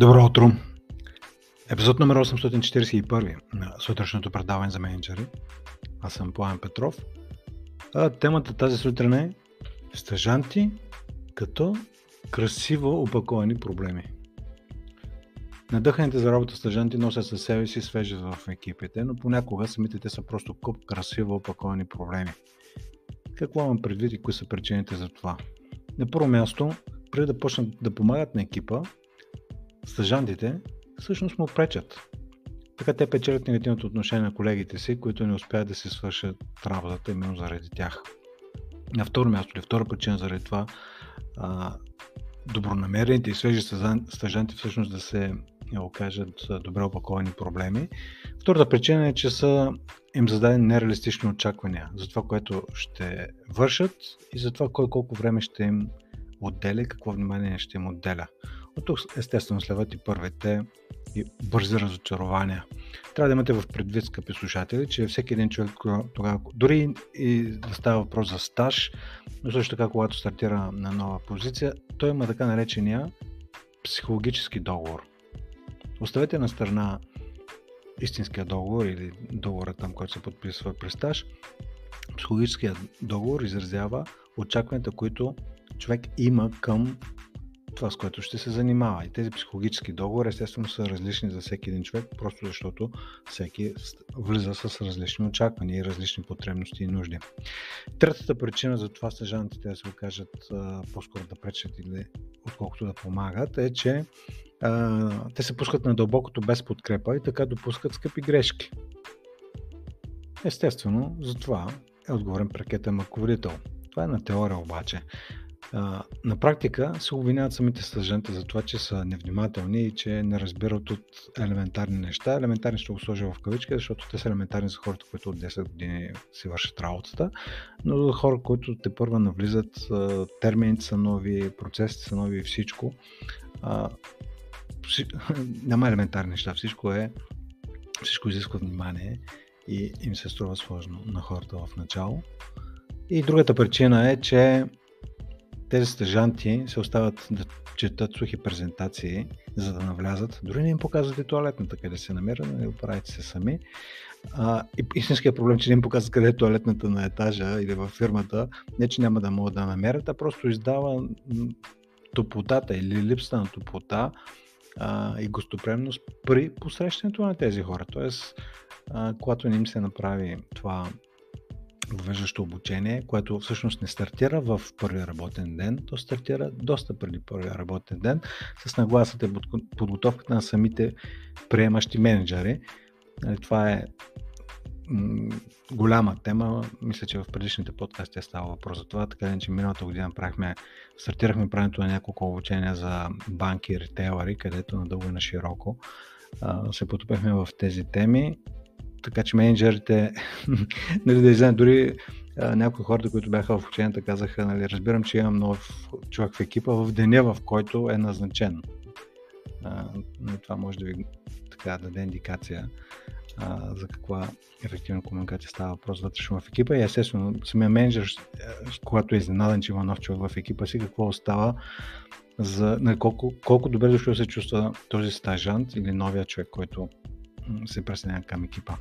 Добро утро! Епизод номер 841 на сутрешното предаване за менеджери. Аз съм Пламен Петров. А, темата тази сутрин е стъжанти като красиво опаковани проблеми. Надъханите за работа стъжанти носят със себе си свежест в екипите, но понякога самите те са просто куп красиво опаковани проблеми. Какво имам предвид и кои са причините за това? На първо място, преди да почнат да помагат на екипа, стъжантите всъщност му пречат. Така те печелят негативното отношение на колегите си, които не успяват да се свършат работата именно заради тях. На второ място или втора причина заради това а, добронамерените и свежи стъжанти всъщност да се окажат добре опаковани проблеми. Втората причина е, че са им зададени нереалистични очаквания за това, което ще вършат и за това кой колко време ще им отделя какво внимание ще им отделя. От тук естествено следват и първите и бързи разочарования. Трябва да имате в предвид, скъпи слушатели, че всеки един човек тогава, дори и да става въпрос за стаж, но също така, когато стартира на нова позиция, той има така наречения психологически договор. Оставете на страна истинския договор или договора там, който се подписва при стаж. Психологическият договор изразява очакванията, които човек има към това, с което ще се занимава. И тези психологически договори, естествено, са различни за всеки един човек, просто защото всеки влиза с различни очаквания и различни потребности и нужди. Третата причина за това стъжантите да се окажат по-скоро да пречат или отколкото да помагат е, че а, те се пускат на дълбокото без подкрепа и така допускат скъпи грешки. Естествено, за това е отговорен прекетен ръководител. Това е на теория обаче. На практика се обвиняват самите стъжанти за това, че са невнимателни и че не разбират от елементарни неща. Елементарни ще го сложа в кавички, защото те са елементарни за хората, които от 10 години си вършат работата, но за хора, които те първа навлизат, термините са нови, процесите са нови и всичко. Няма елементарни неща, всичко е всичко изисква внимание и им се струва сложно на хората в начало. И другата причина е, че тези стъжанти се остават да четат сухи презентации, за да навлязат. Дори не им показвате туалетната, къде се намира, не оправите се сами. А, и истинският проблем, че не им показват къде е туалетната на етажа или във фирмата, не че няма да могат да намерят, а просто издава топлотата или липсата на топлота а, и гостоприемност при посрещането на тези хора. Тоест, а, когато не им се направи това въвеждащо обучение, което всъщност не стартира в първия работен ден, то стартира доста преди първия работен ден с нагласата и подготовката на самите приемащи менеджери. Нали, това е голяма тема. Мисля, че в предишните подкасти е става въпрос за това, така че миналата година правихме, стартирахме правенето на няколко обучения за банки и ритейлери, където надълго и на широко се потопехме в тези теми така че менеджерите, нали, да знаят, дори някои хората, които бяха в ученията, казаха, нали, разбирам, че имам нов човек в екипа в деня, в който е назначен. А, това може да ви така даде индикация а, за каква ефективна комуникация става въпрос вътрешно в екипа. И естествено, самия менеджер, когато е изненадан, че има нов човек в екипа си, какво остава за нали, колко, колко добре дошло се чувства този стажант или новия човек, който се присъединява към екипа.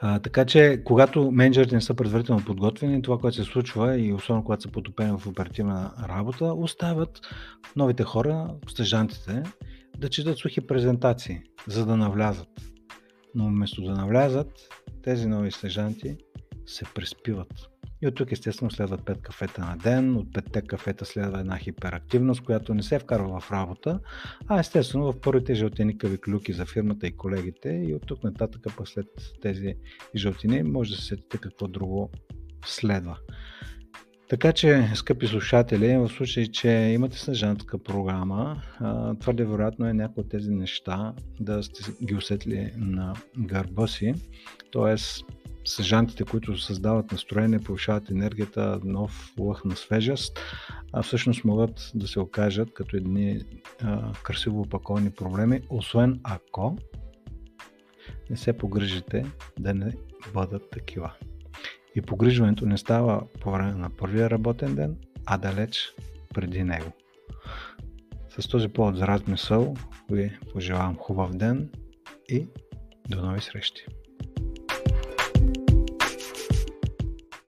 А, така че, когато менеджерите не са предварително подготвени, това, което се случва и особено когато са потопени в оперативна работа, оставят новите хора, стъжантите, да четат сухи презентации, за да навлязат. Но вместо да навлязат, тези нови стъжанти се преспиват. И от тук естествено следват 5 кафета на ден, от 5 кафета следва една хиперактивност, която не се вкарва в работа, а естествено в първите жълтеникави клюки за фирмата и колегите. И от тук нататък пък след тези жълтини може да се сетите какво друго следва. Така че, скъпи слушатели, в случай, че имате съжантска програма, твърде вероятно е някои от тези неща да сте ги усетили на гърба си, т.е съжантите, които създават настроение, повишават енергията, нов лъх на свежест, а всъщност могат да се окажат като едни а, красиво опаковани проблеми, освен ако не се погрижите да не бъдат такива. И погрижването не става по време на първия работен ден, а далеч преди него. С този повод за размисъл ви пожелавам хубав ден и до нови срещи!